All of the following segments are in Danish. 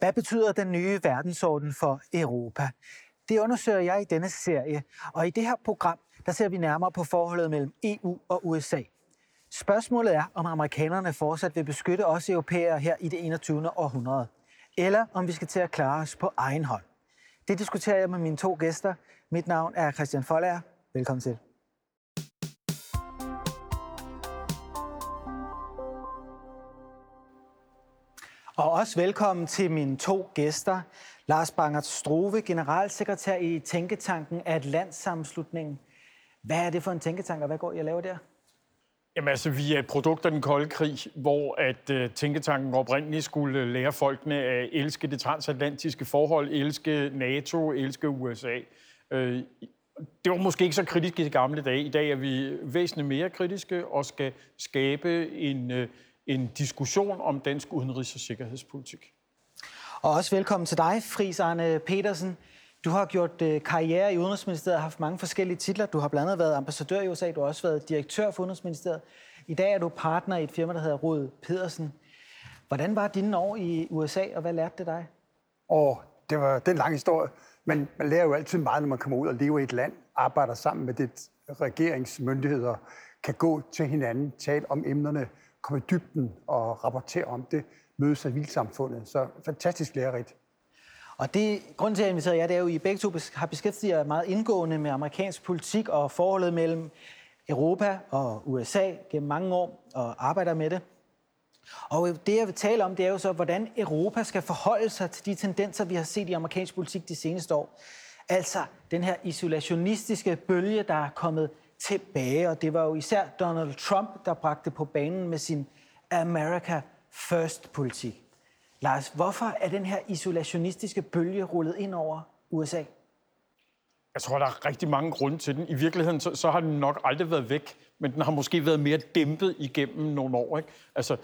Hvad betyder den nye verdensorden for Europa? Det undersøger jeg i denne serie, og i det her program, der ser vi nærmere på forholdet mellem EU og USA. Spørgsmålet er, om amerikanerne fortsat vil beskytte os europæere her i det 21. århundrede, eller om vi skal til at klare os på egen hånd. Det diskuterer jeg med mine to gæster. Mit navn er Christian Foller. Velkommen til. Og også velkommen til mine to gæster. Lars Bangert Strove, generalsekretær i Tænketanken Atlantsamslutningen. Hvad er det for en tænketank, og hvad går I at lave der? Jamen altså, vi er et produkt af den kolde krig, hvor at uh, tænketanken oprindeligt skulle øh, lære folkene at elske det transatlantiske forhold, elske NATO, elske USA. Uh, øh, det var måske ikke så kritisk i de gamle dage. I dag er vi væsentligt mere kritiske og skal skabe en, uh, en diskussion om dansk udenrigs- og sikkerhedspolitik. Og også velkommen til dig, Fris Arne Petersen. Du har gjort øh, karriere i Udenrigsministeriet og haft mange forskellige titler. Du har blandt andet været ambassadør i USA, du har også været direktør for Udenrigsministeriet. I dag er du partner i et firma, der hedder Rod Pedersen. Hvordan var dine år i USA, og hvad lærte det dig? Og det var den lange historie. Men man lærer jo altid meget, når man kommer ud og lever i et land, arbejder sammen med det regeringsmyndigheder, kan gå til hinanden, tale om emnerne, komme i dybden og rapportere om det, møde civilsamfundet. Så fantastisk lærerigt. Og det, grunden til, at jeg inviterede jer, det er jo, at I begge to har beskæftiget jer meget indgående med amerikansk politik og forholdet mellem Europa og USA gennem mange år og arbejder med det. Og det, jeg vil tale om, det er jo så, hvordan Europa skal forholde sig til de tendenser, vi har set i amerikansk politik de seneste år. Altså den her isolationistiske bølge, der er kommet tilbage, og det var jo især Donald Trump, der bragte på banen med sin America First-politik. Lars, hvorfor er den her isolationistiske bølge rullet ind over USA? Jeg tror, der er rigtig mange grunde til den. I virkeligheden så, så har den nok aldrig været væk, men den har måske været mere dæmpet igennem nogle år. Ikke? Altså,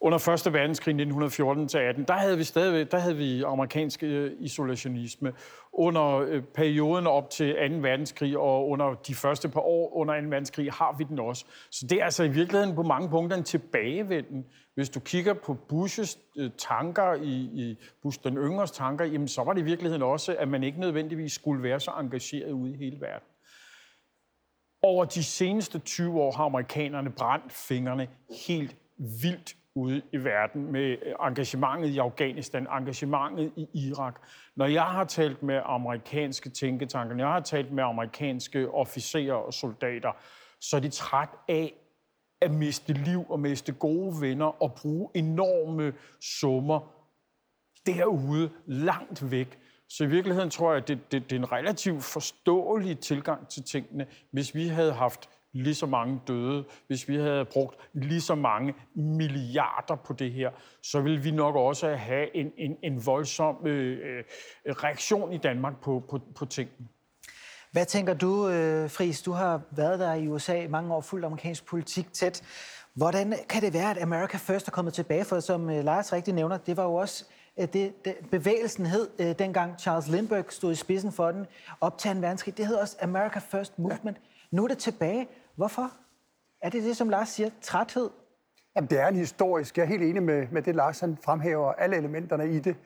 under 1. verdenskrig 1914-18, der havde vi stadig der havde vi amerikansk øh, isolationisme. Under øh, perioden op til 2. verdenskrig og under de første par år under 2. verdenskrig har vi den også. Så det er altså i virkeligheden på mange punkter en tilbagevenden. Hvis du kigger på Bushes øh, tanker, i, i Bush den yngres tanker, jamen så var det i virkeligheden også, at man ikke nødvendigvis skulle være så engageret ude i hele verden. Over de seneste 20 år har amerikanerne brændt fingrene helt vildt ude i verden med øh, engagementet i Afghanistan, engagementet i Irak. Når jeg har talt med amerikanske tænketanker, når jeg har talt med amerikanske officerer og soldater, så er de træt af at miste liv og miste gode venner og bruge enorme summer derude, langt væk. Så i virkeligheden tror jeg, at det, det, det er en relativt forståelig tilgang til tingene, hvis vi havde haft lige så mange døde, hvis vi havde brugt lige så mange milliarder på det her, så ville vi nok også have en, en, en voldsom øh, øh, reaktion i Danmark på, på, på tingene. Hvad tænker du, øh, Friis? Du har været der i USA i mange år, fuldt amerikansk politik tæt. Hvordan kan det være, at America First er kommet tilbage? For som øh, Lars rigtig nævner, det var jo også øh, det, det, bevægelsen hed, dengang Charles Lindbergh stod i spidsen for den, op til en verdenskrig. Det hed også America First Movement. Ja. Nu er det tilbage. Hvorfor? Er det det, som Lars siger, træthed? Jamen, det er en historisk. Jeg er helt enig med, med det, Lars han fremhæver, alle elementerne i det.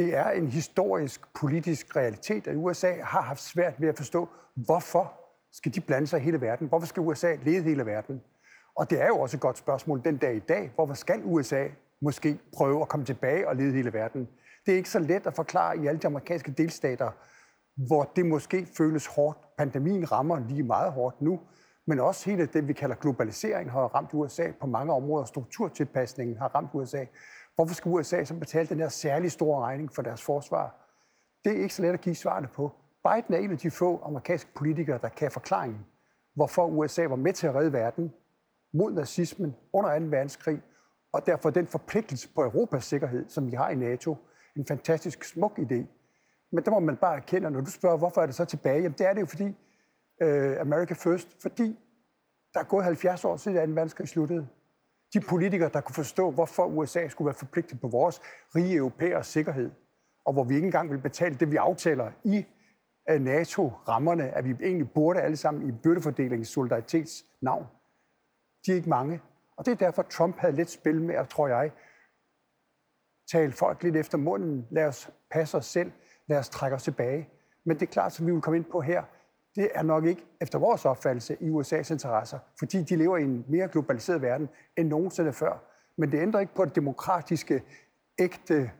Det er en historisk politisk realitet, at USA har haft svært ved at forstå, hvorfor skal de blande sig i hele verden? Hvorfor skal USA lede hele verden? Og det er jo også et godt spørgsmål den dag i dag. Hvorfor skal USA måske prøve at komme tilbage og lede hele verden? Det er ikke så let at forklare i alle de amerikanske delstater, hvor det måske føles hårdt. Pandemien rammer lige meget hårdt nu, men også hele det, vi kalder globalisering, har ramt USA på mange områder. Strukturtilpasningen har ramt USA. Hvorfor skal USA som betale den her særlig store regning for deres forsvar? Det er ikke så let at give svarene på. Biden er en af de få amerikanske politikere, der kan forklaringen, hvorfor USA var med til at redde verden mod nazismen under 2. verdenskrig, og derfor den forpligtelse på Europas sikkerhed, som vi har i NATO, en fantastisk smuk idé. Men der må man bare erkende, når du spørger, hvorfor er det så tilbage? Jamen det er det jo, fordi uh, America First, fordi der er gået 70 år siden 2. verdenskrig sluttede. De politikere, der kunne forstå, hvorfor USA skulle være forpligtet på vores rige europæers sikkerhed, og hvor vi ikke engang vil betale det, vi aftaler i øh, NATO-rammerne, at vi egentlig burde alle sammen i byrdefordelings solidaritets navn. De er ikke mange. Og det er derfor, Trump havde lidt spil med, at, tror jeg, tale folk lidt efter munden, lad os passe os selv, lad os trække os tilbage. Men det er klart, som vi vil komme ind på her, det er nok ikke efter vores opfattelse i USA's interesser, fordi de lever i en mere globaliseret verden end nogensinde før. Men det ændrer ikke på det demokratiske, ægte,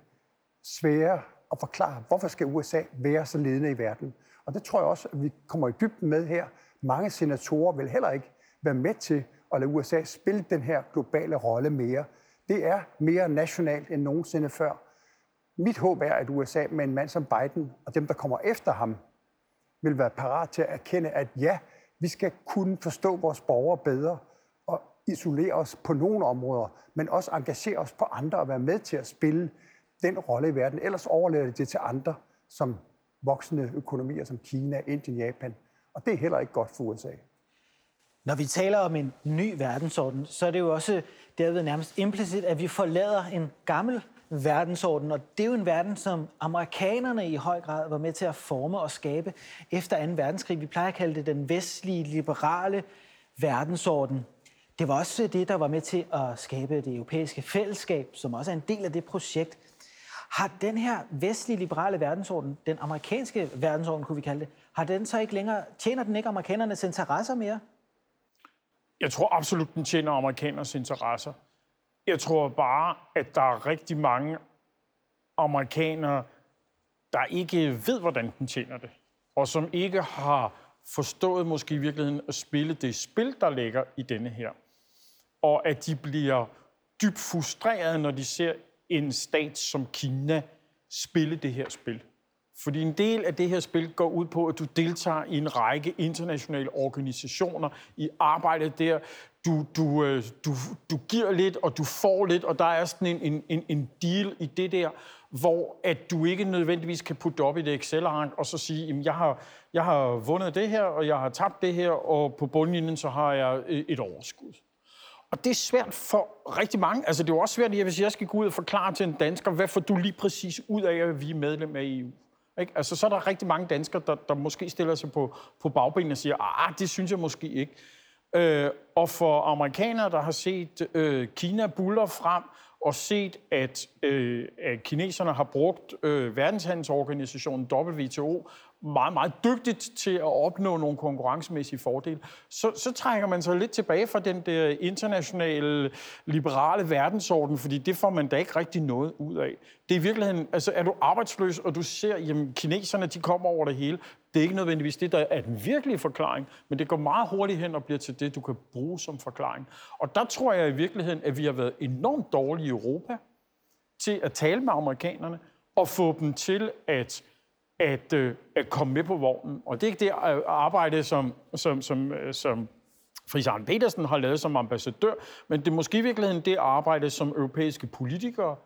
svære at forklare, hvorfor skal USA være så ledende i verden. Og det tror jeg også, at vi kommer i dybden med her. Mange senatorer vil heller ikke være med til at lade USA spille den her globale rolle mere. Det er mere nationalt end nogensinde før. Mit håb er, at USA med en mand som Biden og dem, der kommer efter ham, vil være parat til at erkende, at ja, vi skal kunne forstå vores borgere bedre og isolere os på nogle områder, men også engagere os på andre og være med til at spille den rolle i verden. Ellers overlader det til andre, som voksende økonomier som Kina, Indien, Japan. Og det er heller ikke godt for USA. Når vi taler om en ny verdensorden, så er det jo også derved nærmest implicit, at vi forlader en gammel verdensorden, og det er jo en verden, som amerikanerne i høj grad var med til at forme og skabe efter 2. verdenskrig. Vi plejer at kalde det den vestlige, liberale verdensorden. Det var også det, der var med til at skabe det europæiske fællesskab, som også er en del af det projekt. Har den her vestlige liberale verdensorden, den amerikanske verdensorden, kunne vi kalde det, har den så ikke længere, tjener den ikke amerikanernes interesser mere? Jeg tror absolut, den tjener amerikaners interesser. Jeg tror bare, at der er rigtig mange amerikanere, der ikke ved, hvordan den tjener det, og som ikke har forstået måske i virkeligheden at spille det spil, der ligger i denne her. Og at de bliver dybt frustrerede, når de ser en stat som Kina spille det her spil. Fordi en del af det her spil går ud på, at du deltager i en række internationale organisationer i arbejdet der. Du, du, øh, du, du giver lidt, og du får lidt, og der er sådan en, en, en deal i det der, hvor at du ikke nødvendigvis kan putte op i det Excel-ark og så sige, at jeg har, jeg har vundet det her, og jeg har tabt det her, og på bundlinjen så har jeg øh, et overskud. Og det er svært for rigtig mange. Altså, det er jo også svært, hvis jeg skal gå ud og forklare til en dansker, hvad får du lige præcis ud af, at vi er medlem af EU? Ikke? Altså, så er der rigtig mange danskere, der, der måske stiller sig på, på bagbenene og siger, ah, det synes jeg måske ikke. Øh, og for amerikanere, der har set øh, Kina buller frem, og set, at, øh, at kineserne har brugt øh, verdenshandelsorganisationen WTO meget, meget dygtigt til at opnå nogle konkurrencemæssige fordele, så, så trækker man sig lidt tilbage fra den der internationale, liberale verdensorden, fordi det får man da ikke rigtig noget ud af. Det er i virkeligheden, altså er du arbejdsløs, og du ser, jamen kineserne, de kommer over det hele, det er ikke nødvendigvis det, der er den virkelige forklaring, men det går meget hurtigt hen og bliver til det, du kan bruge som forklaring. Og der tror jeg i virkeligheden, at vi har været enormt dårlige i Europa til at tale med amerikanerne og få dem til at at, øh, at komme med på vognen. Og det er ikke det øh, arbejde, som, som, som, øh, som Fris Arne Petersen har lavet som ambassadør, men det er måske i virkeligheden det arbejde, som europæiske politikere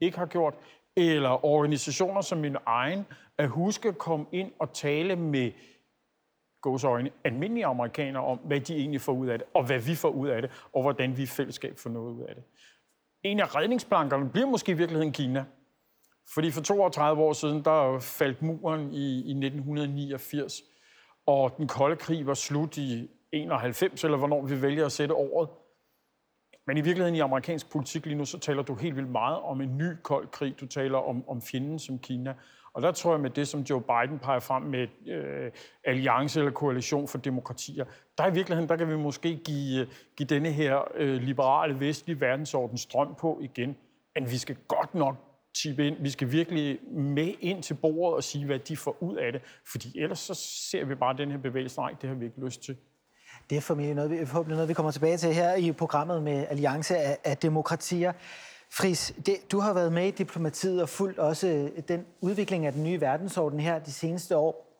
ikke har gjort, eller organisationer som min egen, at huske at komme ind og tale med gåsøjne, almindelige amerikanere om, hvad de egentlig får ud af det, og hvad vi får ud af det, og hvordan vi i fællesskab får noget ud af det. En af redningsplankerne bliver måske i virkeligheden Kina. Fordi for 32 år siden, der faldt muren i, i 1989, og den kolde krig var slut i 91, eller hvornår vi vælger at sætte året. Men i virkeligheden i amerikansk politik lige nu, så taler du helt vildt meget om en ny kold krig. Du taler om, om fjenden som Kina. Og der tror jeg med det, som Joe Biden peger frem med øh, alliance eller koalition for demokratier, der i virkeligheden, der kan vi måske give, øh, give denne her øh, liberale vestlige verdensorden strøm på igen. Men vi skal godt nok tippe ind. Vi skal virkelig med ind til bordet og sige, hvad de får ud af det. Fordi ellers så ser vi bare den her bevægelse. Nej, det har vi ikke lyst til. Det er formentlig noget, vi, forhåbentlig noget, vi kommer tilbage til her i programmet med Alliance af, af Demokratier. Fris, det, du har været med i diplomatiet og fulgt også øh, den udvikling af den nye verdensorden her de seneste år.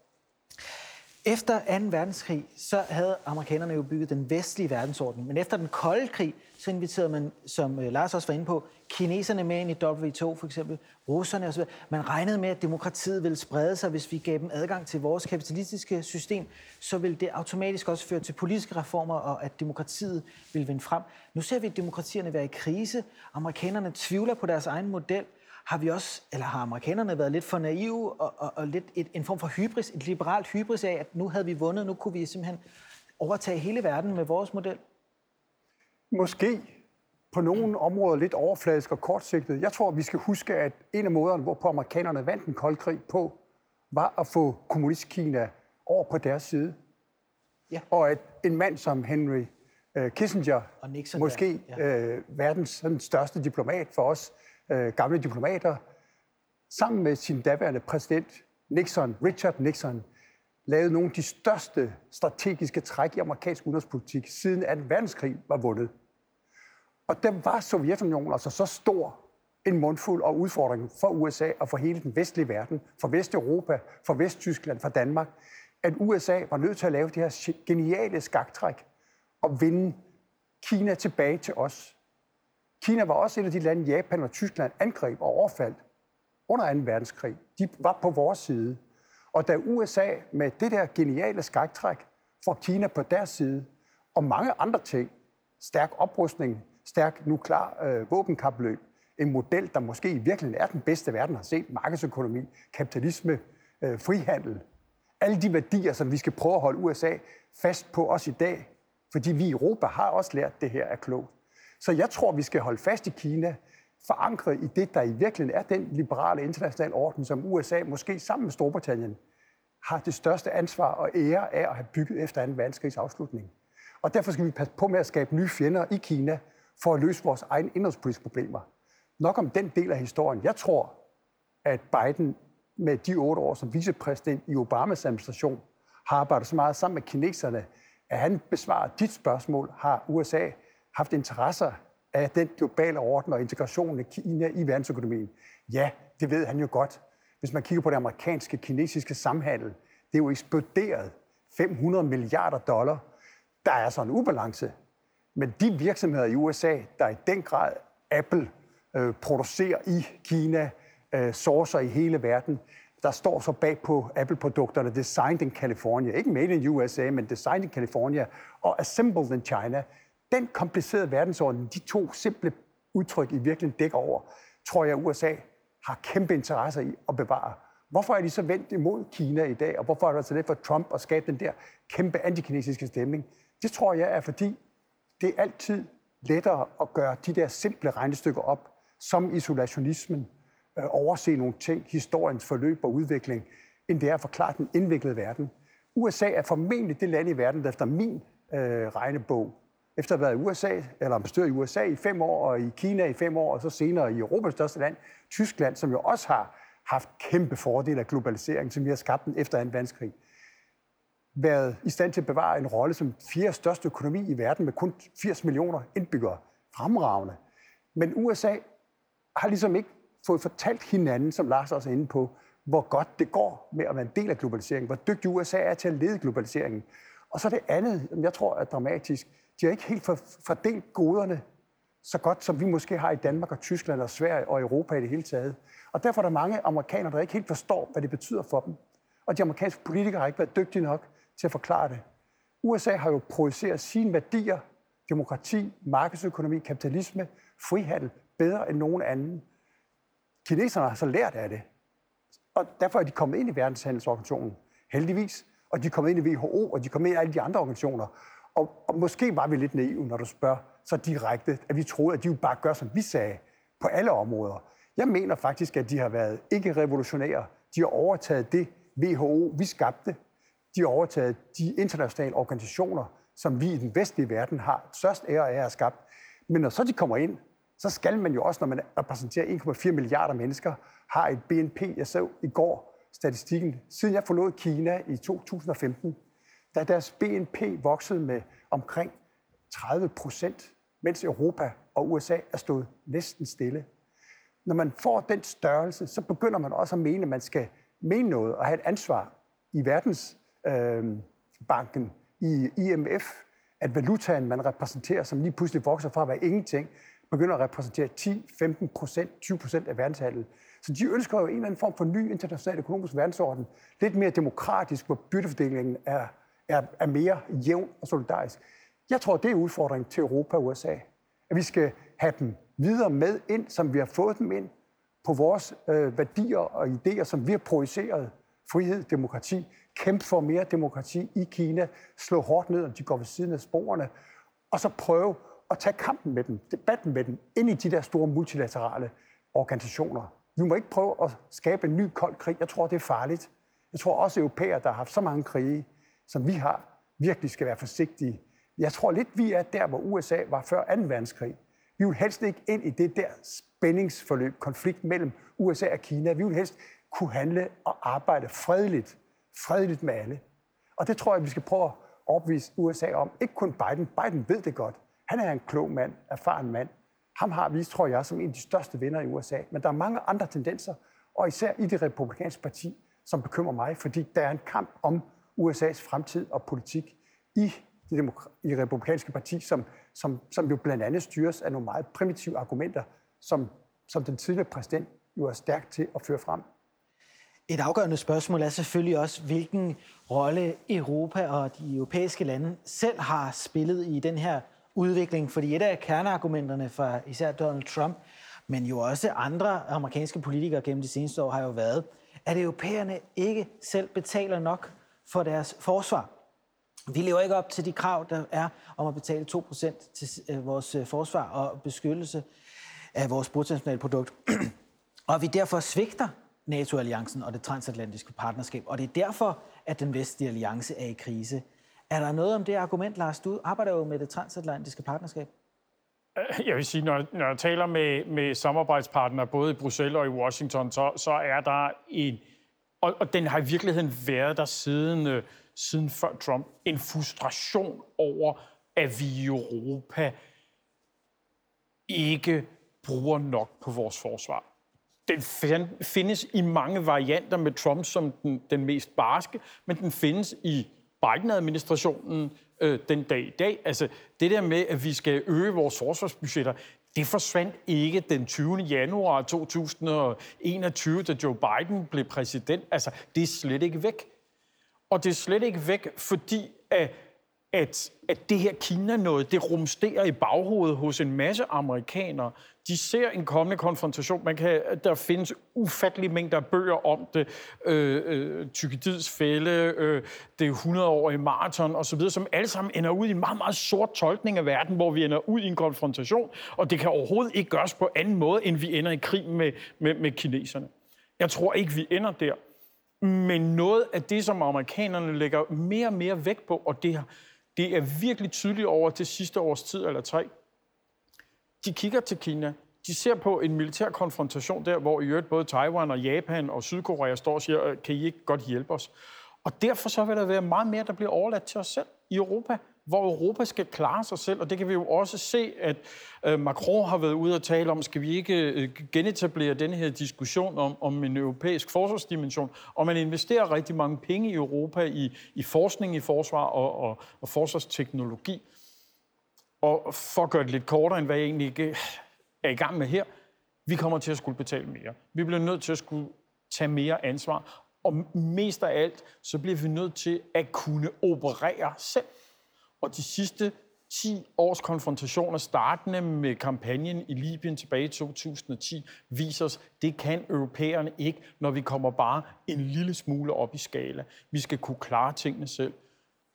Efter 2. verdenskrig, så havde amerikanerne jo bygget den vestlige verdensorden. Men efter den kolde krig, så inviterede man, som øh, Lars også var inde på, kineserne med ind i WTO for eksempel, russerne osv. Man regnede med, at demokratiet ville sprede sig, hvis vi gav dem adgang til vores kapitalistiske system, så ville det automatisk også føre til politiske reformer, og at demokratiet ville vinde frem. Nu ser vi, at demokratierne være i krise. Amerikanerne tvivler på deres egen model har vi også, eller har amerikanerne været lidt for naive og, og, og lidt et, en form for hybris, et liberalt hybris af, at nu havde vi vundet, nu kunne vi simpelthen overtage hele verden med vores model? Måske på nogle områder lidt overfladisk og kortsigtet. Jeg tror, vi skal huske, at en af måderne, hvorpå amerikanerne vandt en kold krig på, var at få kommunistkina over på deres side. Ja. Og at en mand som Henry uh, Kissinger, og Nixon, måske ja. uh, verdens sådan, største diplomat for os, uh, gamle diplomater, sammen med sin daværende præsident Nixon, Richard Nixon, lavede nogle af de største strategiske træk i amerikansk udenrigspolitik, siden 2. verdenskrig var vundet. Og der var Sovjetunionen altså så stor en mundfuld og udfordring for USA og for hele den vestlige verden, for Vesteuropa, for Vesttyskland, for Danmark, at USA var nødt til at lave det her geniale skaktræk og vinde Kina tilbage til os. Kina var også et af de lande, Japan og Tyskland angreb og overfaldt under 2. verdenskrig. De var på vores side. Og da USA med det der geniale skaktræk får Kina på deres side, og mange andre ting, stærk oprustning, stærk nuklear øh, våbenkapløb, en model, der måske i virkeligheden er den bedste verden har set, markedsøkonomi, kapitalisme, øh, frihandel, alle de værdier, som vi skal prøve at holde USA fast på os i dag, fordi vi i Europa har også lært, at det her er klogt. Så jeg tror, vi skal holde fast i Kina, forankret i det, der i virkeligheden er den liberale internationale orden, som USA, måske sammen med Storbritannien, har det største ansvar og ære af at have bygget efter 2. verdenskrigs afslutning. Og derfor skal vi passe på med at skabe nye fjender i Kina, for at løse vores egne indrigspolitiske problemer. Nok om den del af historien. Jeg tror, at Biden med de otte år som vicepræsident i Obamas administration har arbejdet så meget sammen med kineserne, at han besvarer dit spørgsmål, har USA haft interesser af den globale orden og integrationen af Kina i verdensøkonomien? Ja, det ved han jo godt. Hvis man kigger på det amerikanske kinesiske samhandel, det er jo eksploderet 500 milliarder dollar. Der er så en ubalance. Men de virksomheder i USA, der i den grad Apple øh, producerer i Kina, øh, sourcer i hele verden, der står så bag på Apple-produkterne, designed in California. Ikke made in USA, men designed in California og assembled in China. Den komplicerede verdensorden, de to simple udtryk i virkeligheden dækker over, tror jeg, USA har kæmpe interesse i at bevare. Hvorfor er de så vendt imod Kina i dag, og hvorfor er det så let for Trump at skabe den der kæmpe antikinesiske stemning? Det tror jeg er, fordi det er altid lettere at gøre de der simple regnestykker op, som isolationismen, øh, overse nogle ting, historiens forløb og udvikling, end det er at forklare den indviklede verden. USA er formentlig det land i verden, der efter min øh, regnebog, efter at have været i USA, eller ambassadør i USA i fem år, og i Kina i fem år, og så senere i Europas største land, Tyskland, som jo også har haft kæmpe fordele af globalisering, som vi har skabt den efter 2. verdenskrig, været i stand til at bevare en rolle som fjerde største økonomi i verden med kun 80 millioner indbyggere. Fremragende. Men USA har ligesom ikke fået fortalt hinanden, som Lars også er inde på, hvor godt det går med at være en del af globaliseringen, hvor dygtig USA er til at lede globaliseringen. Og så det andet, som jeg tror er dramatisk, de har ikke helt fordelt goderne så godt, som vi måske har i Danmark og Tyskland og Sverige og Europa i det hele taget. Og derfor er der mange amerikanere, der ikke helt forstår, hvad det betyder for dem. Og de amerikanske politikere har ikke været dygtige nok til at forklare det. USA har jo projiceret sine værdier, demokrati, markedsøkonomi, kapitalisme, frihandel, bedre end nogen anden. Kineserne har så lært af det. Og derfor er de kommet ind i verdenshandelsorganisationen, heldigvis. Og de er kommet ind i WHO, og de er kommet ind i alle de andre organisationer. Og, og måske var vi lidt naive, når du spørger så direkte, at vi troede, at de jo bare gør, som vi sagde, på alle områder. Jeg mener faktisk, at de har været ikke revolutionære. De har overtaget det WHO, vi skabte. De har overtaget de internationale organisationer, som vi i den vestlige verden har størst ære af at have skabt. Men når så de kommer ind, så skal man jo også, når man repræsenterer 1,4 milliarder mennesker, har et BNP. Jeg så i går statistikken. Siden jeg forlod Kina i 2015, da deres BNP voksede med omkring 30 procent, mens Europa og USA er stået næsten stille. Når man får den størrelse, så begynder man også at mene, at man skal mene noget og have et ansvar i verdens øh, i IMF, at valutaen, man repræsenterer, som lige pludselig vokser fra at være ingenting, begynder at repræsentere 10, 15 procent, 20 procent af verdenshandlen. Så de ønsker jo en eller anden form for ny international økonomisk verdensorden, lidt mere demokratisk, hvor byttefordelingen er, er, er mere jævn og solidarisk. Jeg tror, det er udfordringen til Europa og USA. At vi skal have dem videre med ind, som vi har fået dem ind, på vores øh, værdier og idéer, som vi har projiceret. Frihed, demokrati, kæmpe for mere demokrati i Kina, slå hårdt ned, om de går ved siden af sporene, og så prøve at tage kampen med dem, debatten med dem, ind i de der store multilaterale organisationer. Vi må ikke prøve at skabe en ny kold krig. Jeg tror, det er farligt. Jeg tror også, at europæer, der har haft så mange krige, som vi har, virkelig skal være forsigtige. Jeg tror lidt, vi er der, hvor USA var før 2. verdenskrig. Vi vil helst ikke ind i det der spændingsforløb, konflikt mellem USA og Kina. Vi vil helst kunne handle og arbejde fredeligt, fredeligt med alle. Og det tror jeg, vi skal prøve at overbevise USA om. Ikke kun Biden. Biden ved det godt. Han er en klog mand, erfaren mand. Ham har vi, tror jeg, som en af de største vinder i USA. Men der er mange andre tendenser, og især i det republikanske parti, som bekymrer mig, fordi der er en kamp om USA's fremtid og politik i det i republikanske parti, som, som, som jo blandt andet styres af nogle meget primitive argumenter, som, som den tidligere præsident jo er stærk til at føre frem. Et afgørende spørgsmål er selvfølgelig også, hvilken rolle Europa og de europæiske lande selv har spillet i den her udvikling. Fordi et af kerneargumenterne fra især Donald Trump, men jo også andre amerikanske politikere gennem de seneste år, har jo været, at europæerne ikke selv betaler nok for deres forsvar. Vi lever ikke op til de krav, der er om at betale 2% til øh, vores øh, forsvar og beskyttelse af vores bruttonationalprodukt. og vi derfor svigter NATO-alliancen og det transatlantiske partnerskab. Og det er derfor, at den vestlige alliance er i krise. Er der noget om det argument, Lars? Du arbejder jo med det transatlantiske partnerskab. Øh, jeg vil sige, når, når jeg taler med, med samarbejdspartnere, både i Bruxelles og i Washington, så, så er der en... Og, og den har i virkeligheden været der siden, øh, siden før Trump. En frustration over, at vi i Europa ikke bruger nok på vores forsvar. Den findes i mange varianter med Trump som den, den mest barske, men den findes i Biden-administrationen øh, den dag i dag. Altså det der med, at vi skal øge vores forsvarsbudgetter, det forsvandt ikke den 20. januar 2021, da Joe Biden blev præsident. Altså, det er slet ikke væk. Og det er slet ikke væk, fordi at at, at det her Kina noget, det rumsterer i baghovedet hos en masse amerikanere. De ser en kommende konfrontation. Man kan, der findes ufattelige mængder af bøger om det. Øh, øh, fælde, øh, det 100-årige maraton osv., som alle sammen ender ud i en meget, meget sort tolkning af verden, hvor vi ender ud i en konfrontation. Og det kan overhovedet ikke gøres på anden måde, end vi ender i krig med, med, med kineserne. Jeg tror ikke, vi ender der. Men noget af det, som amerikanerne lægger mere og mere vægt på, og det har det er virkelig tydeligt over til sidste års tid eller tre. De kigger til Kina. De ser på en militær konfrontation der, hvor i øvrigt både Taiwan og Japan og Sydkorea står og siger, øh, kan I ikke godt hjælpe os? Og derfor så vil der være meget mere, der bliver overladt til os selv i Europa hvor Europa skal klare sig selv, og det kan vi jo også se, at øh, Macron har været ude og tale om, skal vi ikke øh, genetablere denne her diskussion om, om en europæisk forsvarsdimension, og man investerer rigtig mange penge i Europa i, i forskning i forsvar og, og, og forsvarsteknologi. Og for at gøre det lidt kortere, end hvad jeg egentlig ikke er i gang med her, vi kommer til at skulle betale mere. Vi bliver nødt til at skulle tage mere ansvar, og mest af alt, så bliver vi nødt til at kunne operere selv. Og de sidste 10 års konfrontationer, startende med kampagnen i Libyen tilbage i 2010, viser os, det kan europæerne ikke, når vi kommer bare en lille smule op i skala. Vi skal kunne klare tingene selv.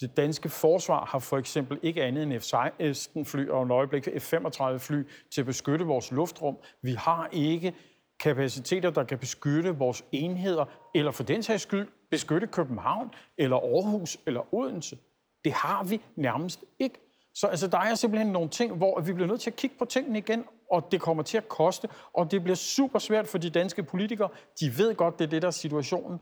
Det danske forsvar har for eksempel ikke andet end F-16-fly og en øjeblik F-35-fly til at beskytte vores luftrum. Vi har ikke kapaciteter, der kan beskytte vores enheder, eller for den sags skyld beskytte København, eller Aarhus, eller Odense. Det har vi nærmest ikke. Så altså, der er simpelthen nogle ting, hvor vi bliver nødt til at kigge på tingene igen, og det kommer til at koste, og det bliver super svært for de danske politikere. De ved godt, det er det, der er situationen.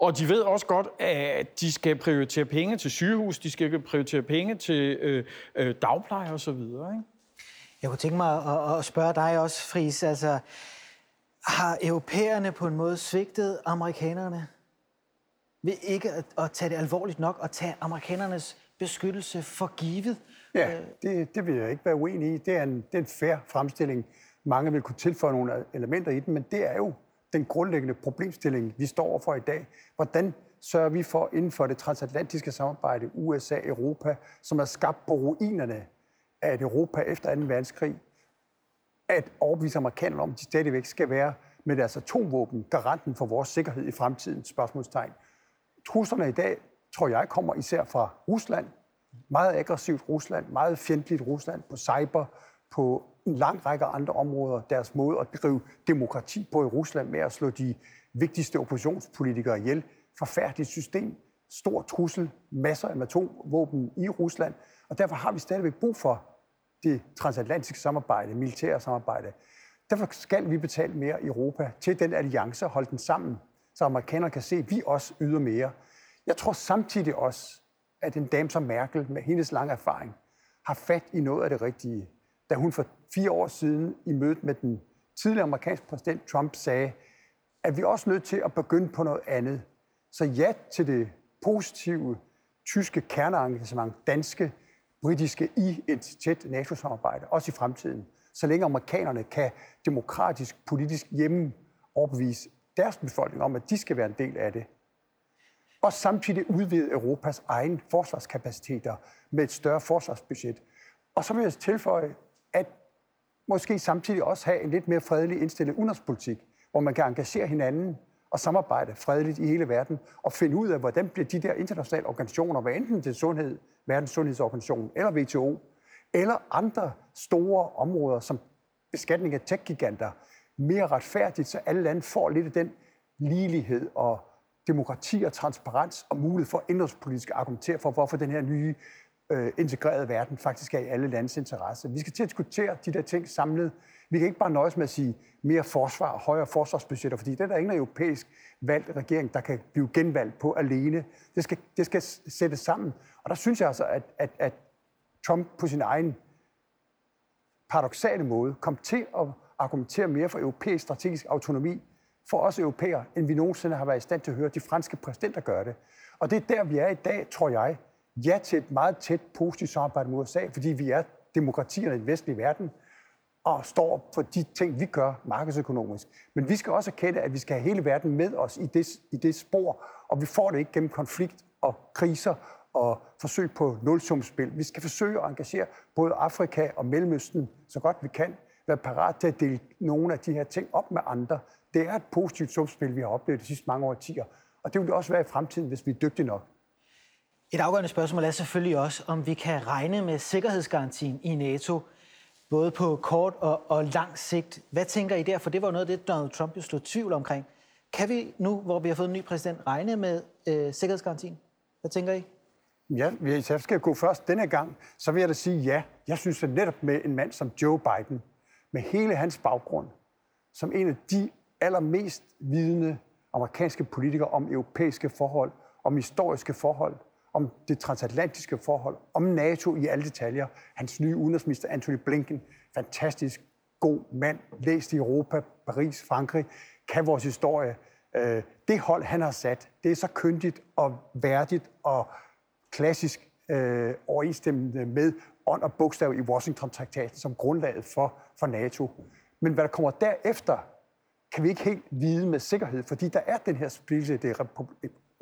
Og de ved også godt, at de skal prioritere penge til sygehus, de skal prioritere penge til øh, øh, dagpleje osv. Ikke? Jeg kunne tænke mig at, at spørge dig også, Fris. Altså, har europæerne på en måde svigtet amerikanerne? Ved ikke at, at tage det alvorligt nok og tage amerikanernes beskyttelse for givet. Ja, det, det vil jeg ikke være uenig i. Det er, en, det er en fair fremstilling. Mange vil kunne tilføje nogle elementer i den, men det er jo den grundlæggende problemstilling, vi står overfor i dag. Hvordan sørger vi for inden for det transatlantiske samarbejde, USA, Europa, som er skabt på ruinerne af et Europa efter 2. verdenskrig, at overbevise amerikanerne om, at de stadigvæk skal være med deres atomvåben garanten for vores sikkerhed i fremtiden, spørgsmålstegn. Truslerne i dag, tror jeg, kommer især fra Rusland. meget aggressivt Rusland, meget fjendtligt Rusland på cyber, på en lang række andre områder. Deres måde at drive demokrati på i Rusland med at slå de vigtigste oppositionspolitikere ihjel. Forfærdeligt system, stor trussel, masser af atomvåben i Rusland. Og derfor har vi stadigvæk brug for det transatlantiske samarbejde, militære samarbejde. Derfor skal vi betale mere i Europa til den alliance holde den sammen, så amerikanerne kan se, at vi også yder mere. Jeg tror samtidig også, at en dame som Merkel med hendes lange erfaring har fat i noget af det rigtige. Da hun for fire år siden i mødet med den tidligere amerikanske præsident Trump sagde, at vi er også nødt til at begynde på noget andet. Så ja til det positive tyske kerneengagement, danske, britiske i et tæt NATO-samarbejde, også i fremtiden. Så længe amerikanerne kan demokratisk, politisk hjemme overbevise deres befolkning om, at de skal være en del af det. Og samtidig udvide Europas egen forsvarskapaciteter med et større forsvarsbudget. Og så vil jeg tilføje, at måske samtidig også have en lidt mere fredelig indstillet udenrigspolitik, hvor man kan engagere hinanden og samarbejde fredeligt i hele verden, og finde ud af, hvordan bliver de der internationale organisationer, hvad enten det sundhed, Verdens Sundhedsorganisation eller WTO, eller andre store områder som beskatning af tech-giganter, mere retfærdigt, så alle lande får lidt af den ligelighed og demokrati og transparens og mulighed for indholdspolitisk at argumentere for, hvorfor den her nye øh, integrerede verden faktisk er i alle landes interesse. Vi skal til at diskutere de der ting samlet. Vi kan ikke bare nøjes med at sige mere forsvar og højere forsvarsbudgetter, fordi det er der ingen europæisk valgt regering, der kan blive genvalgt på alene. Det skal, det skal sættes sammen. Og der synes jeg altså, at, at, at Trump på sin egen paradoxale måde kom til at argumentere mere for europæisk strategisk autonomi for os europæere, end vi nogensinde har været i stand til at høre de franske præsidenter gøre det. Og det er der, vi er i dag, tror jeg. Ja til et meget tæt positivt samarbejde med USA, fordi vi er demokratierne i den vestlige verden, og står for de ting, vi gør markedsøkonomisk. Men vi skal også erkende, at vi skal have hele verden med os i det, i det spor, og vi får det ikke gennem konflikt og kriser og forsøg på nulsumspil. Vi skal forsøge at engagere både Afrika og Mellemøsten så godt vi kan, være parat til at dele nogle af de her ting op med andre. Det er et positivt sumspil, vi har oplevet de sidste mange årtier, og det vil det også være i fremtiden, hvis vi er dygtige nok. Et afgørende spørgsmål er selvfølgelig også, om vi kan regne med sikkerhedsgarantien i NATO, både på kort og, og lang sigt. Hvad tænker I der? For det var noget af det, Donald Trump jo slog tvivl omkring. Kan vi nu, hvor vi har fået en ny præsident, regne med øh, sikkerhedsgarantien? Hvad tænker I? Ja, hvis jeg skal gå først denne gang, så vil jeg da sige ja. Jeg synes at netop med en mand som Joe Biden, med hele hans baggrund, som en af de allermest vidende amerikanske politikere om europæiske forhold, om historiske forhold, om det transatlantiske forhold, om NATO i alle detaljer. Hans nye udenrigsminister Anthony Blinken, fantastisk god mand, læst i Europa, Paris, Frankrig, kan vores historie. Øh, det hold, han har sat, det er så kyndigt og værdigt og klassisk øh, overensstemmende med ånd og bogstav i Washington-traktaten som grundlaget for, for NATO. Men hvad der kommer derefter, kan vi ikke helt vide med sikkerhed, fordi der er den her splittelse i det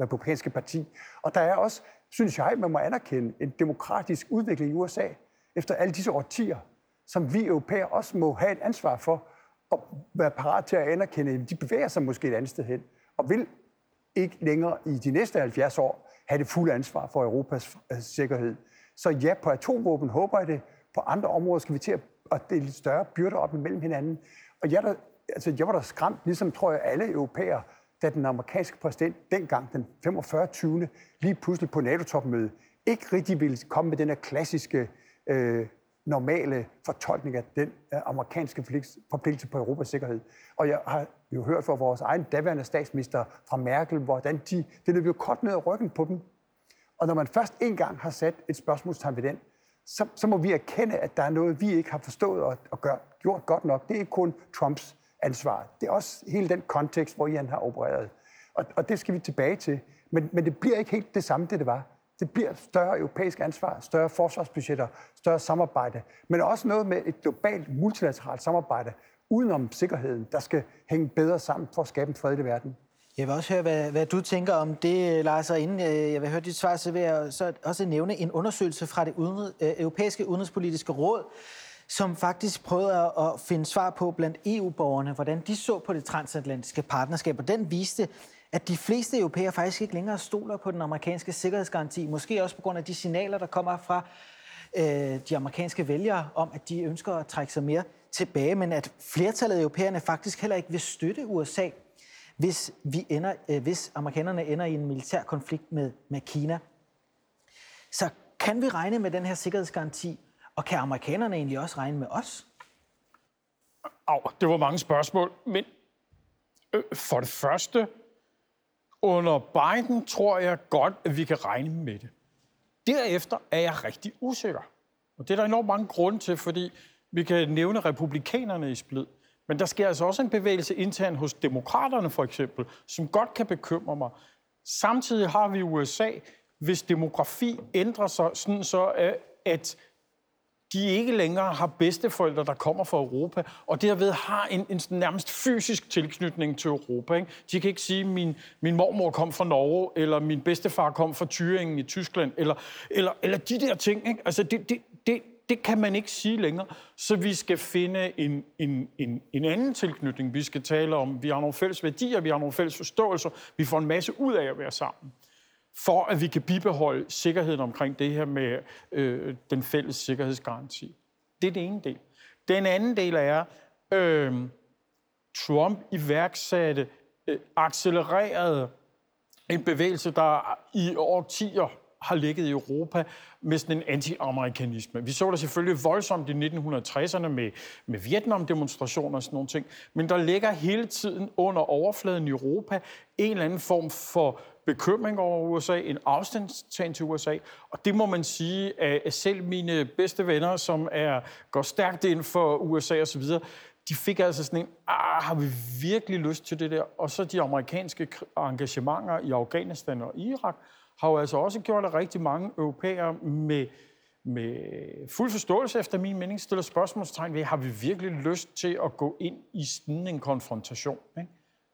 republikanske parti. Og der er også, synes jeg, man må anerkende, en demokratisk udvikling i USA efter alle disse årtier, som vi europæer også må have et ansvar for at være parat til at anerkende, at de bevæger sig måske et andet sted hen, og vil ikke længere i de næste 70 år have det fulde ansvar for Europas sikkerhed. Så ja, på atomvåben håber jeg det. På andre områder skal vi til at dele større byrder op imellem hinanden. Og jeg, der, altså, jeg var da skræmt, ligesom tror jeg alle europæere, da den amerikanske præsident dengang, den 45. 20. lige pludselig på NATO-topmødet, ikke rigtig ville komme med den her klassiske, øh, normale fortolkning af den øh, amerikanske forpligtelse på Europas sikkerhed. Og jeg har jo hørt fra vores egen daværende statsminister fra Merkel, hvordan de, det løb jo kort ned ad ryggen på dem. Og når man først engang har sat et spørgsmålstegn ved den, så, så må vi erkende, at der er noget, vi ikke har forstået og, og gør, gjort godt nok. Det er ikke kun Trumps ansvar. Det er også hele den kontekst, hvor han har opereret. Og, og det skal vi tilbage til. Men, men det bliver ikke helt det samme, det det var. Det bliver større europæisk ansvar, større forsvarsbudgetter, større samarbejde, men også noget med et globalt multilateralt samarbejde udenom sikkerheden, der skal hænge bedre sammen for at skabe en fredelig verden. Jeg vil også høre, hvad, hvad du tænker om det, Lars, og inden øh, jeg vil høre dit svar, så vil jeg så også nævne en undersøgelse fra det uden, øh, europæiske udenrigspolitiske råd, som faktisk prøvede at finde svar på blandt EU-borgerne, hvordan de så på det transatlantiske partnerskab. Og den viste, at de fleste europæer faktisk ikke længere stoler på den amerikanske sikkerhedsgaranti. Måske også på grund af de signaler, der kommer fra øh, de amerikanske vælgere om, at de ønsker at trække sig mere tilbage, men at flertallet af europæerne faktisk heller ikke vil støtte USA, hvis, vi ender, øh, hvis amerikanerne ender i en militær konflikt med, med Kina. Så kan vi regne med den her sikkerhedsgaranti, og kan amerikanerne egentlig også regne med os? Au, det var mange spørgsmål, men øh, for det første, under Biden tror jeg godt, at vi kan regne med det. Derefter er jeg rigtig usikker. Og det er der enormt mange grunde til, fordi vi kan nævne republikanerne i splid. Men der sker altså også en bevægelse internt hos demokraterne for eksempel, som godt kan bekymre mig. Samtidig har vi USA, hvis demografi ændrer sig sådan så, øh, at de ikke længere har bedsteforældre, der kommer fra Europa, og derved har en, en nærmest fysisk tilknytning til Europa. Ikke? De kan ikke sige, at min, min mormor kom fra Norge, eller min bedstefar kom fra Thüringen i Tyskland, eller, eller, eller de der ting. Ikke? Altså, det, det, det, det kan man ikke sige længere. Så vi skal finde en, en, en, en anden tilknytning. Vi skal tale om, vi har nogle fælles værdier, vi har nogle fælles forståelser, vi får en masse ud af at være sammen for at vi kan bibeholde sikkerheden omkring det her med øh, den fælles sikkerhedsgaranti. Det er den ene del. Den anden del er, øh, Trump iværksatte, øh, accelererede en bevægelse, der i årtier har ligget i Europa med sådan en anti-amerikanisme. Vi så det selvfølgelig voldsomt i 1960'erne med, med Vietnam-demonstrationer og sådan nogle ting, men der ligger hele tiden under overfladen i Europa en eller anden form for bekymring over USA, en afstandstagen til USA, og det må man sige, at selv mine bedste venner, som er går stærkt ind for USA osv., de fik altså sådan en, ah, har vi virkelig lyst til det der? Og så de amerikanske engagementer i Afghanistan og Irak har jo altså også gjort, at rigtig mange europæere med, med fuld forståelse efter min mening stiller spørgsmålstegn ved, har vi virkelig lyst til at gå ind i sådan en konfrontation? Ikke?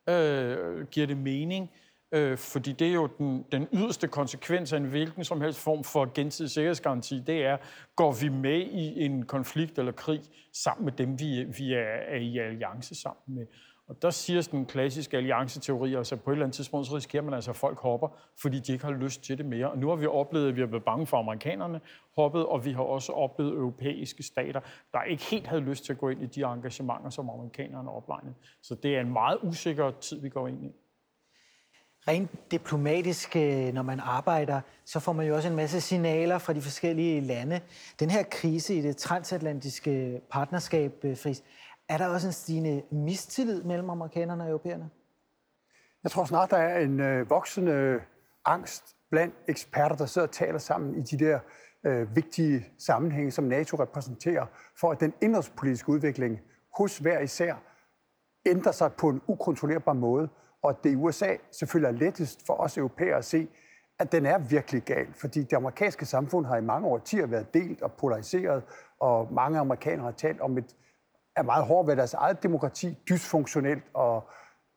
Øh, giver det mening? Øh, fordi det er jo den, den yderste konsekvens af en hvilken som helst form for gensidig sikkerhedsgaranti, det er, går vi med i en konflikt eller krig sammen med dem, vi, vi er, er i alliance sammen med. Og der siger den klassiske allianceteori, altså på et eller andet tidspunkt, så risikerer man altså, at folk hopper, fordi de ikke har lyst til det mere. Og nu har vi oplevet, at vi har været bange for amerikanerne hoppet, og vi har også oplevet europæiske stater, der ikke helt havde lyst til at gå ind i de engagementer, som amerikanerne oplegnede. Så det er en meget usikker tid, vi går ind i rent diplomatisk, øh, når man arbejder, så får man jo også en masse signaler fra de forskellige lande. Den her krise i det transatlantiske partnerskab, øh, Fris, er der også en stigende mistillid mellem amerikanerne og europæerne? Jeg tror snart, der er en øh, voksende angst blandt eksperter, der sidder og taler sammen i de der øh, vigtige sammenhænge, som NATO repræsenterer, for at den indrigspolitiske udvikling hos hver især ændrer sig på en ukontrollerbar måde, og det i USA selvfølgelig er lettest for os europæere at se, at den er virkelig gal, fordi det amerikanske samfund har i mange årtier været delt og polariseret, og mange amerikanere har talt om et er meget hårde ved deres eget demokrati, dysfunktionelt, og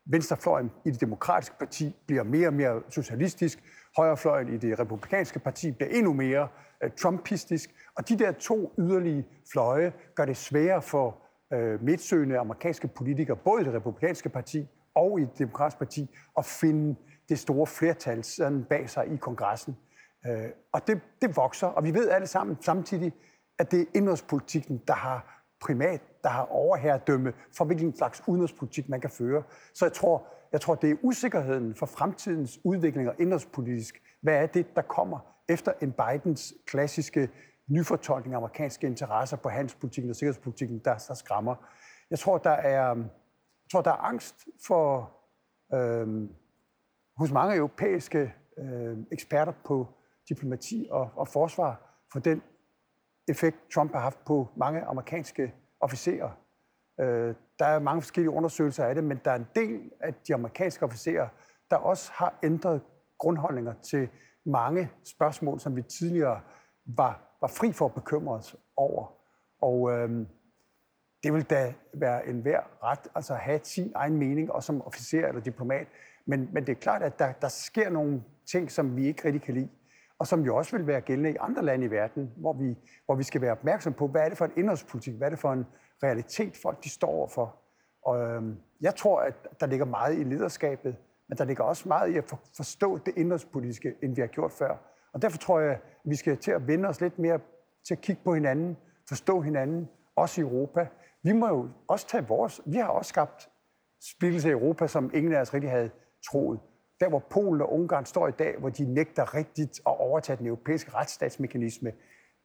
venstrefløjen i det demokratiske parti bliver mere og mere socialistisk, højrefløjen i det republikanske parti bliver endnu mere øh, trumpistisk, og de der to yderlige fløje gør det sværere for øh, midtsøgende amerikanske politikere, både i det republikanske parti og i det demokratiske parti at finde det store flertal sådan bag sig i kongressen. Øh, og det, det vokser, og vi ved alle sammen samtidig, at det er indrigspolitikken, der har primat, der har overherredømme for hvilken slags udenrigspolitik man kan føre. Så jeg tror, jeg tror, det er usikkerheden for fremtidens udvikling og indrigspolitisk. Hvad er det, der kommer efter en Bidens klassiske nyfortolkning af amerikanske interesser på handelspolitikken og sikkerhedspolitikken, der, der skræmmer? Jeg tror, der er, jeg tror, der er angst for, øh, hos mange europæiske øh, eksperter på diplomati og, og forsvar for den effekt, Trump har haft på mange amerikanske officerer. Øh, der er mange forskellige undersøgelser af det, men der er en del af de amerikanske officerer, der også har ændret grundholdninger til mange spørgsmål, som vi tidligere var, var fri for at bekymre os over. Og øh, det vil da være en hver ret, altså at have sin egen mening, og som officer eller diplomat. Men, men det er klart, at der, der sker nogle ting, som vi ikke rigtig kan lide, og som jo også vil være gældende i andre lande i verden, hvor vi, hvor vi skal være opmærksom på, hvad er det for en indholdspolitik, hvad er det for en realitet, folk de står overfor. Og øhm, jeg tror, at der ligger meget i lederskabet men der ligger også meget i at forstå det indholdspolitiske, end vi har gjort før. Og derfor tror jeg, at vi skal til at vende os lidt mere til at kigge på hinanden, forstå hinanden, også i Europa. Vi må jo også tage vores... Vi har også skabt splittelse i Europa, som ingen af os rigtig havde troet. Der, hvor Polen og Ungarn står i dag, hvor de nægter rigtigt at overtage den europæiske retsstatsmekanisme,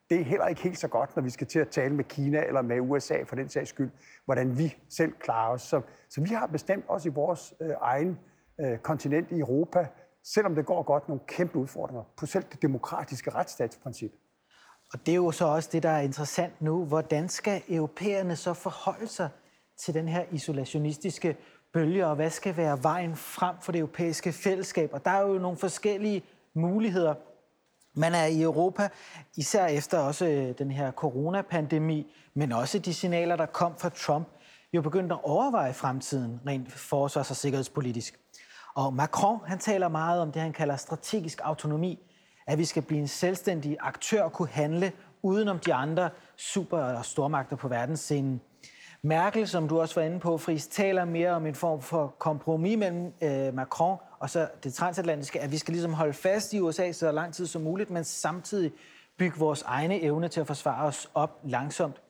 det er heller ikke helt så godt, når vi skal til at tale med Kina eller med USA for den sags skyld, hvordan vi selv klarer os. Så, så vi har bestemt også i vores øh, egen øh, kontinent i Europa, selvom det går godt, nogle kæmpe udfordringer på selv det demokratiske retsstatsprincip. Og det er jo så også det, der er interessant nu. Hvordan skal europæerne så forholde sig til den her isolationistiske bølge, og hvad skal være vejen frem for det europæiske fællesskab? Og der er jo nogle forskellige muligheder. Man er i Europa, især efter også øh, den her coronapandemi, men også de signaler, der kom fra Trump, jo begyndt at overveje fremtiden rent forsvars- og sikkerhedspolitisk. Og Macron, han taler meget om det, han kalder strategisk autonomi, at vi skal blive en selvstændig aktør og kunne handle udenom de andre super- og stormagter på verdensscenen. Merkel, som du også var inde på, Friis, taler mere om en form for kompromis mellem øh, Macron og så det transatlantiske, at vi skal ligesom holde fast i USA så lang tid som muligt, men samtidig bygge vores egne evne til at forsvare os op langsomt.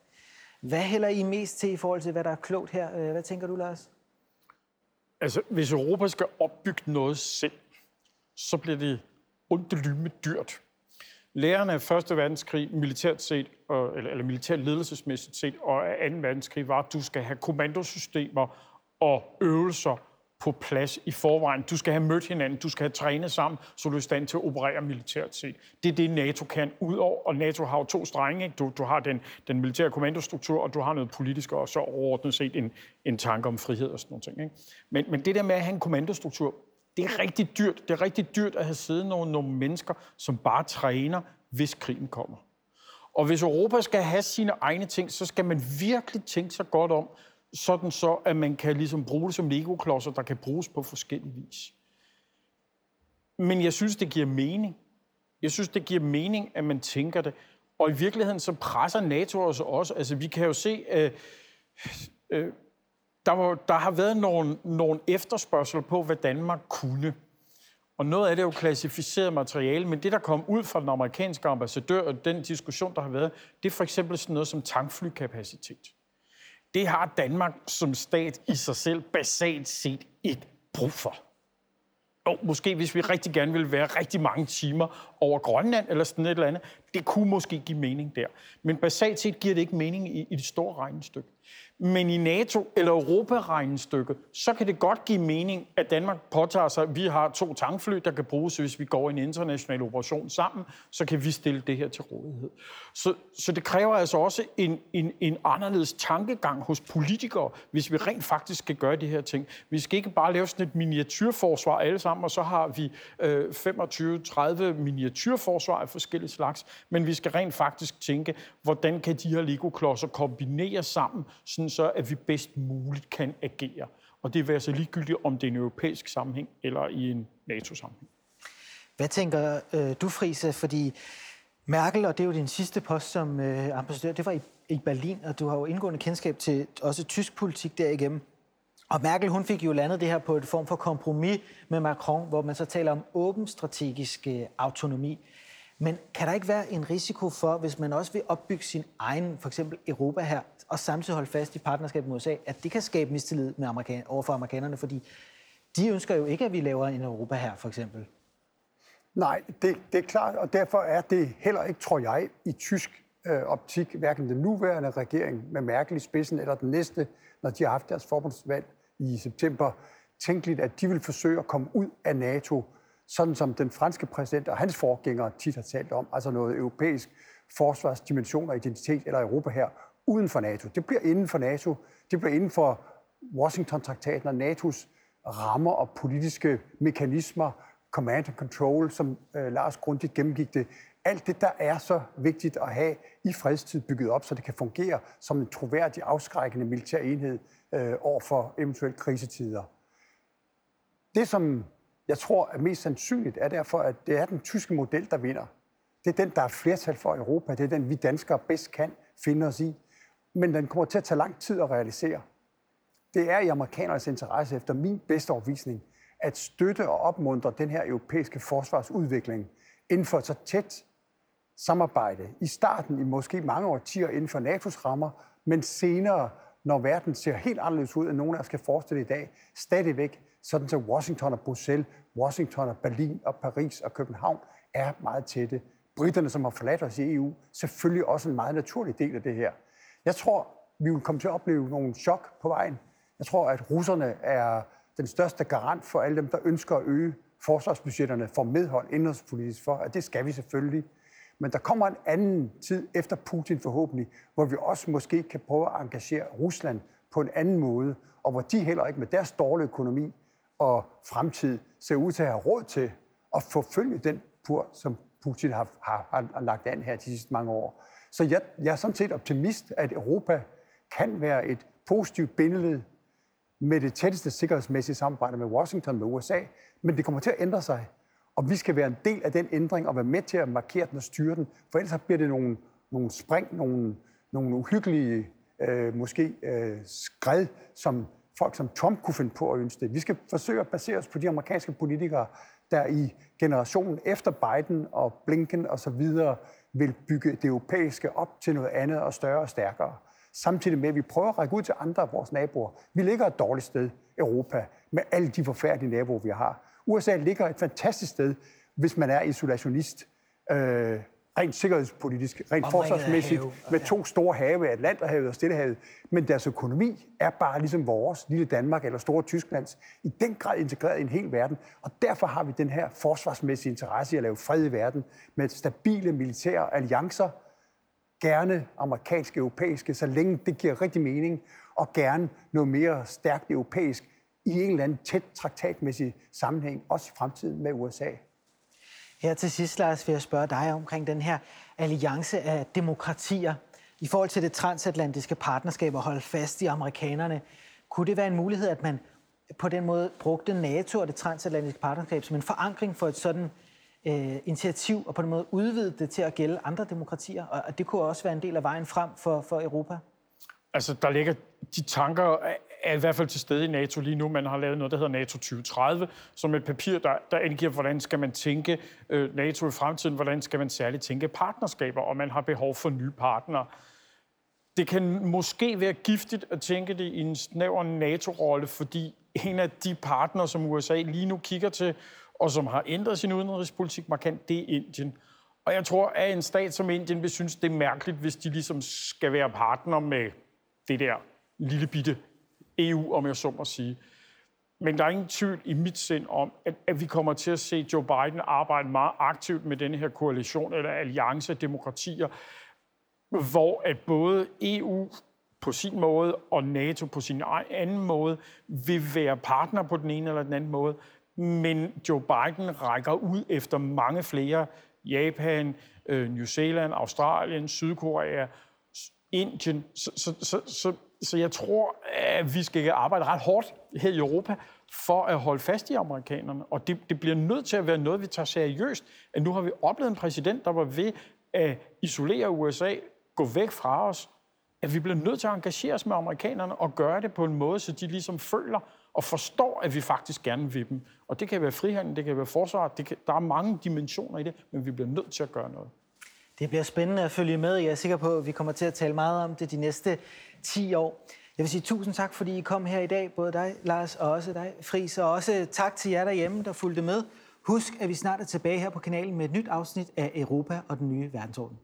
Hvad hælder I mest til i forhold til, hvad der er klogt her? Øh, hvad tænker du, Lars? Altså, hvis Europa skal opbygge noget selv, så bliver det undelyme dyrt. Lærerne af Første verdenskrig, militært set, eller, eller militært ledelsesmæssigt set, og af 2. verdenskrig, var, at du skal have kommandosystemer og øvelser på plads i forvejen. Du skal have mødt hinanden, du skal have trænet sammen, så du er i stand til at operere militært set. Det er det, NATO kan ud over, og NATO har jo to strenge. Ikke? Du, du har den, den militære kommandostruktur, og du har noget politisk, og så overordnet set en, en tanke om frihed og sådan noget. ting. Ikke? Men, men det der med at have en kommandostruktur, det er rigtig dyrt. Det er rigtig dyrt at have siddet nogle, nogle mennesker, som bare træner, hvis krigen kommer. Og hvis Europa skal have sine egne ting, så skal man virkelig tænke sig godt om, sådan så, at man kan ligesom bruge det som Lego-klodser, der kan bruges på forskellige vis. Men jeg synes, det giver mening. Jeg synes, det giver mening, at man tænker det. Og i virkeligheden, så presser NATO os også. Altså, vi kan jo se, øh, øh, der, var, der har været nogle, nogle efterspørgsel på, hvad Danmark kunne. Og noget af det er jo klassificeret materiale, men det, der kom ud fra den amerikanske ambassadør, og den diskussion, der har været, det er for eksempel sådan noget som tankflykapacitet. Det har Danmark som stat i sig selv basalt set ikke brug for. Og måske hvis vi rigtig gerne vil være rigtig mange timer over Grønland eller sådan et eller andet, det kunne måske give mening der. Men basalt set giver det ikke mening i, i det store regnestykke. Men i NATO- eller Europa-regnestykket, så kan det godt give mening, at Danmark påtager sig, at vi har to tankfly, der kan bruges, hvis vi går i en international operation sammen, så kan vi stille det her til rådighed. Så, så det kræver altså også en, en, en anderledes tankegang hos politikere, hvis vi rent faktisk skal gøre de her ting. Vi skal ikke bare lave sådan et miniatyrforsvar alle sammen, og så har vi øh, 25-30 miniatyrforsvar af forskellige slags, men vi skal rent faktisk tænke, hvordan kan de her Lego-klodser kombineres sammen, sådan så at vi bedst muligt kan agere. Og det vil altså ligegyldigt, om det er en europæisk sammenhæng eller i en NATO-sammenhæng. Hvad tænker øh, du, Frise? Fordi Merkel, og det er jo din sidste post som øh, ambassadør, det var i, i Berlin, og du har jo indgående kendskab til også tysk politik derigennem. Og Merkel, hun fik jo landet det her på et form for kompromis med Macron, hvor man så taler om åben strategisk øh, autonomi. Men kan der ikke være en risiko for, hvis man også vil opbygge sin egen, for eksempel Europa her, og samtidig holde fast i partnerskab med USA, at det kan skabe mistillid med amerikan- overfor amerikanerne, fordi de ønsker jo ikke, at vi laver en Europa her, for eksempel. Nej, det, det er klart, og derfor er det heller ikke, tror jeg, i tysk øh, optik, hverken den nuværende regering med Merkel i spidsen, eller den næste, når de har haft deres forbundsvalg i september, tænkeligt, at de vil forsøge at komme ud af NATO, sådan som den franske præsident og hans forgængere tit har talt om, altså noget europæisk forsvarsdimension og identitet eller Europa her, uden for NATO. Det bliver inden for NATO. Det bliver inden for Washington-traktaten og NATO's rammer og politiske mekanismer, command and control, som øh, Lars grundigt gennemgik det. Alt det, der er så vigtigt at have i fredstid bygget op, så det kan fungere som en troværdig, afskrækkende militær enhed øh, over for eventuelle krisetider. Det, som jeg tror at mest sandsynligt, er derfor, at det er den tyske model, der vinder. Det er den, der er flertal for Europa. Det er den, vi danskere bedst kan finde os i. Men den kommer til at tage lang tid at realisere. Det er i amerikanernes interesse, efter min bedste overvisning, at støtte og opmuntre den her europæiske forsvarsudvikling inden for så tæt samarbejde. I starten i måske mange årtier inden for NATO's rammer, men senere, når verden ser helt anderledes ud, end nogen af os kan forestille i dag, stadigvæk sådan så Washington og Bruxelles, Washington og Berlin og Paris og København er meget tætte. Britterne, som har forladt os i EU, selvfølgelig også en meget naturlig del af det her. Jeg tror, vi vil komme til at opleve nogle chok på vejen. Jeg tror, at russerne er den største garant for alle dem, der ønsker at øge forsvarsbudgetterne for medhold indholdspolitisk for, at det skal vi selvfølgelig. Men der kommer en anden tid efter Putin forhåbentlig, hvor vi også måske kan prøve at engagere Rusland på en anden måde, og hvor de heller ikke med deres dårlige økonomi og fremtid ser ud til at have råd til at forfølge den pur, som Putin har, har, har lagt an her de sidste mange år. Så jeg, jeg er sådan set optimist, at Europa kan være et positivt bindeled med det tætteste sikkerhedsmæssige samarbejde med Washington, med USA, men det kommer til at ændre sig. Og vi skal være en del af den ændring og være med til at markere den og styre den, for ellers bliver det nogle, nogle spring, nogle, nogle uhyggelige, øh, måske øh, skred, som folk som Trump kunne finde på at ønske det. Vi skal forsøge at basere os på de amerikanske politikere, der i generationen efter Biden og Blinken og så videre vil bygge det europæiske op til noget andet og større og stærkere. Samtidig med, at vi prøver at række ud til andre af vores naboer. Vi ligger et dårligt sted, Europa, med alle de forfærdelige naboer, vi har. USA ligger et fantastisk sted, hvis man er isolationist. Øh, rent sikkerhedspolitisk, rent forsvarsmæssigt, med to store have, Atlanterhavet og Stillehavet. Men deres økonomi er bare ligesom vores, lille Danmark eller store Tysklands, i den grad integreret i en hel verden. Og derfor har vi den her forsvarsmæssige interesse i at lave fred i verden med stabile militære alliancer, gerne amerikanske, europæiske, så længe det giver rigtig mening, og gerne noget mere stærkt europæisk i en eller anden tæt traktatmæssig sammenhæng, også i fremtiden med USA. Her til sidst, Lars, vil jeg spørge dig omkring den her alliance af demokratier. I forhold til det transatlantiske partnerskab og holde fast i amerikanerne, kunne det være en mulighed, at man på den måde brugte NATO og det transatlantiske partnerskab som en forankring for et sådan øh, initiativ, og på den måde udvide det til at gælde andre demokratier? Og det kunne også være en del af vejen frem for, for Europa? Altså, der ligger de tanker er i hvert fald til stede i NATO lige nu. Man har lavet noget, der hedder NATO 2030, som et papir, der, der angiver, hvordan skal man tænke øh, NATO i fremtiden, hvordan skal man særligt tænke partnerskaber, og man har behov for nye partnere. Det kan måske være giftigt at tænke det i en snæver NATO-rolle, fordi en af de partnere, som USA lige nu kigger til, og som har ændret sin udenrigspolitik markant, det er Indien. Og jeg tror, at en stat som Indien vil synes, det er mærkeligt, hvis de ligesom skal være partner med det der lille bitte EU, om jeg så må sige. Men der er ingen tvivl i mit sind om, at, at vi kommer til at se Joe Biden arbejde meget aktivt med denne her koalition eller alliance af demokratier, hvor at både EU på sin måde og NATO på sin anden måde vil være partner på den ene eller den anden måde. Men Joe Biden rækker ud efter mange flere. Japan, øh, New Zealand, Australien, Sydkorea, Indien. Så, så, så, så så jeg tror, at vi skal arbejde ret hårdt her i Europa for at holde fast i amerikanerne. Og det, det bliver nødt til at være noget, vi tager seriøst. At nu har vi oplevet en præsident, der var ved at isolere USA, gå væk fra os. At vi bliver nødt til at engagere os med amerikanerne og gøre det på en måde, så de ligesom føler og forstår, at vi faktisk gerne vil dem. Og det kan være frihandel, det kan være forsvar, det kan, der er mange dimensioner i det, men vi bliver nødt til at gøre noget. Det bliver spændende at følge med. Jeg er sikker på, at vi kommer til at tale meget om det de næste 10 år. Jeg vil sige tusind tak, fordi I kom her i dag, både dig, Lars, og også dig, Fris, og også tak til jer derhjemme, der fulgte med. Husk, at vi snart er tilbage her på kanalen med et nyt afsnit af Europa og den nye verdensorden.